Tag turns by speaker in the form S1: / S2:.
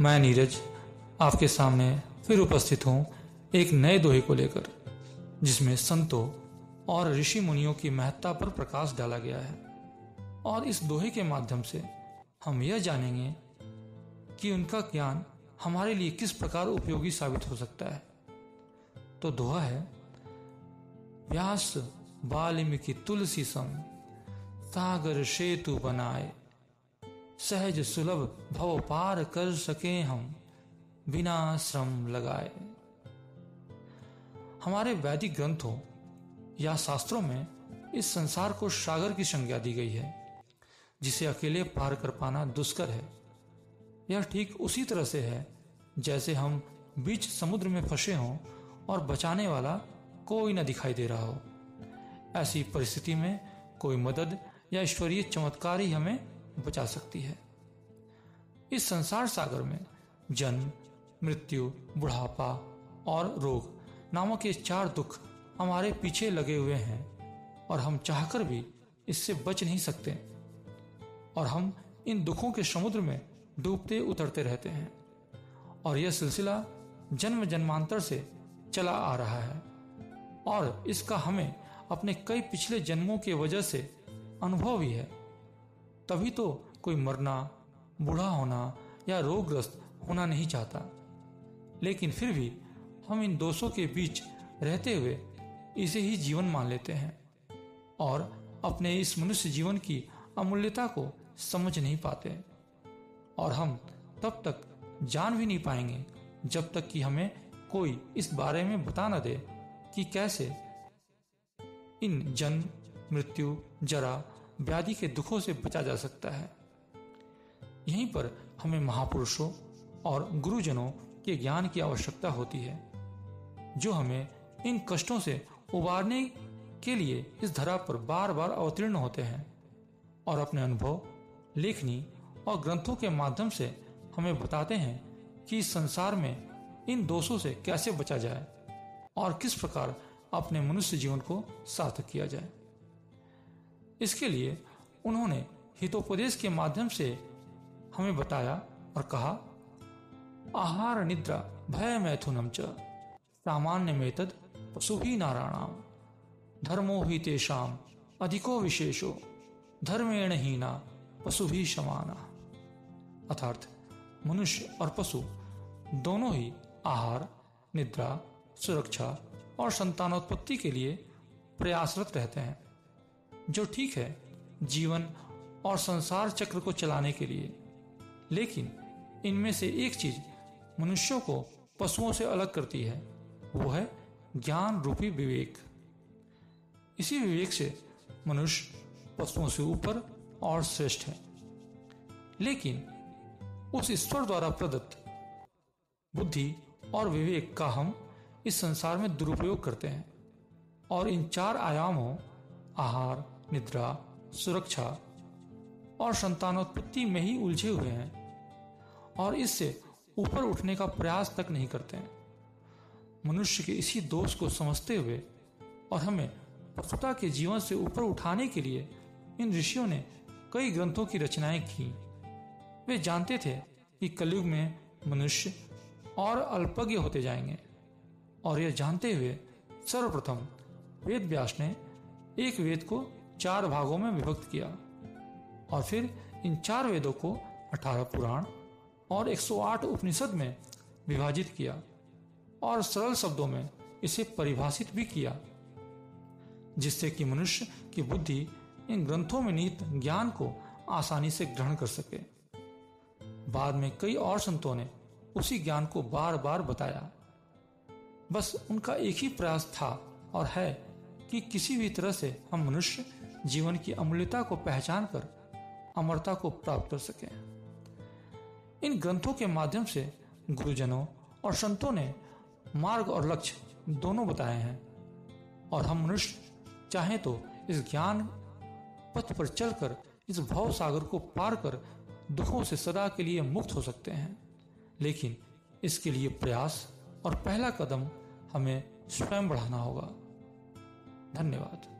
S1: मैं नीरज आपके सामने फिर उपस्थित हूँ एक नए दोहे को लेकर, जिसमें संतों और ऋषि मुनियों की महत्ता पर प्रकाश डाला गया है। और इस दोहे के माध्यम से हम यह जानेंगे कि उनका ज्ञान हमारे लिए किस प्रकार उपयोगी साबित हो सकता है। तो दोहा है, व्यास बाल्मीकि तुलसी सम सागर सेतु बनाए। सहज सुलभ भव पार कर सके हम, बिना श्रम लगाए। हमारे वैदिक ग्रंथों या शास्त्रों में इस संसार को सागर की संज्ञा दी गई है, जिसे अकेले पार कर पाना दुष्कर है। यह ठीक उसी तरह से है, जैसे हम बीच समुद्र में फंसे हों और बचाने वाला कोई न दिखाई दे रहा हो। ऐसी परिस्थिति में कोई मदद या ईश्वरीय चमत्कार ही हमें बचा सकती है। इस संसार सागर में जन्म, मृत्यु, बुढ़ापा और रोग नामक ये चार दुख हमारे पीछे लगे हुए हैं और हम चाहकर भी इससे बच नहीं सकते और हम इन दुखों के समुद्र में डूबते उतरते रहते हैं और यह सिलसिला जन्म जन्मांतर से चला आ रहा है और इसका हमें अपने कई पिछले जन्मों के वजह से अनुभव भी है। तभी तो कोई मरना, बूढ़ा होना या रोगग्रस्त होना नहीं चाहता। लेकिन फिर भी हम इन दोषों के बीच रहते हुए इसे ही जीवन मान लेते हैं और अपने इस मनुष्य जीवन की अमूल्यता को समझ नहीं पाते। और हम तब तक जान भी नहीं पाएँगे जब तक कि हमें कोई इस बारे में बता न दे कि कैसे इन जन्म, मृत्यु, जरा व्याधि के दुखों से बचा जा सकता है। यहीं पर हमें महापुरुषों और गुरुजनों के ज्ञान की आवश्यकता होती है, जो हमें इन कष्टों से उबारने के लिए इस धरा पर बार बार अवतीर्ण होते हैं और अपने अनुभव, लेखनी और ग्रंथों के माध्यम से हमें बताते हैं कि इस संसार में इन दोषों से कैसे बचा जाए और किस प्रकार अपने मनुष्य जीवन को सार्थक किया जाए। इसके लिए उन्होंने हितोपदेश के माध्यम से हमें बताया और कहा, आहार निद्रा भय मैथुनम च, सामान्य मेतद पशु ही नाराणाम धर्मो ही तेषाम अधिको विशेषो, धर्मेण हीना पशु भी समाना अर्थात मनुष्य और पशु दोनों ही आहार, निद्रा, सुरक्षा और संतानोत्पत्ति के लिए प्रयासरत रहते हैं। जो ठीक है जीवन और संसार चक्र को चलाने के लिए। लेकिन इनमें से एक चीज़ मनुष्यों को पशुओं से अलग करती है, वो है ज्ञान रूपी विवेक। इसी विवेक से मनुष्य पशुओं से ऊपर और श्रेष्ठ है। लेकिन उस ईश्वर द्वारा प्रदत्त बुद्धि और विवेक का हम इस संसार में दुरुपयोग करते हैं और इन चार आयामों, आहार निद्रा, सुरक्षा और संतानोत्पत्ति में ही उलझे हुए हैं और इससे ऊपर उठने का प्रयास तक नहीं करते हैं। मनुष्य के इसी दोष को समझते हुए और हमें पशुता के जीवन से ऊपर उठाने के लिए इन ऋषियों ने कई ग्रंथों की रचनाएँ की। वे जानते थे कि कलयुग में मनुष्य और अल्पज्ञ होते जाएँगे और यह जानते हुए सर्वप्रथम वेद व्यास ने एक वेद को चार भागों में विभक्त किया और फिर इन चार वेदों को अठारह पुराण और 108 उपनिषद में विभाजित किया और सरल शब्दों में इसे परिभाषित भी किया, जिससे कि मनुष्य की बुद्धि इन ग्रंथों में निहित ज्ञान को आसानी से ग्रहण कर सके। बाद में कई और संतों ने उसी ज्ञान को बार बार बताया। बस उनका एक ही प्रयास था और है कि किसी भी तरह से हम मनुष्य जीवन की अमूल्यता को पहचान कर अमरता को प्राप्त कर सके। इन ग्रंथों के माध्यम से गुरुजनों और संतों ने मार्ग और लक्ष्य दोनों बताए हैं। और हम मनुष्य चाहे तो इस ज्ञान पथ पर चलकर, इस भव सागर को पार कर दुखों से सदा के लिए मुक्त हो सकते हैं। लेकिन इसके लिए प्रयास और पहला कदम हमें स्वयं बढ़ाना होगा। धन्यवाद।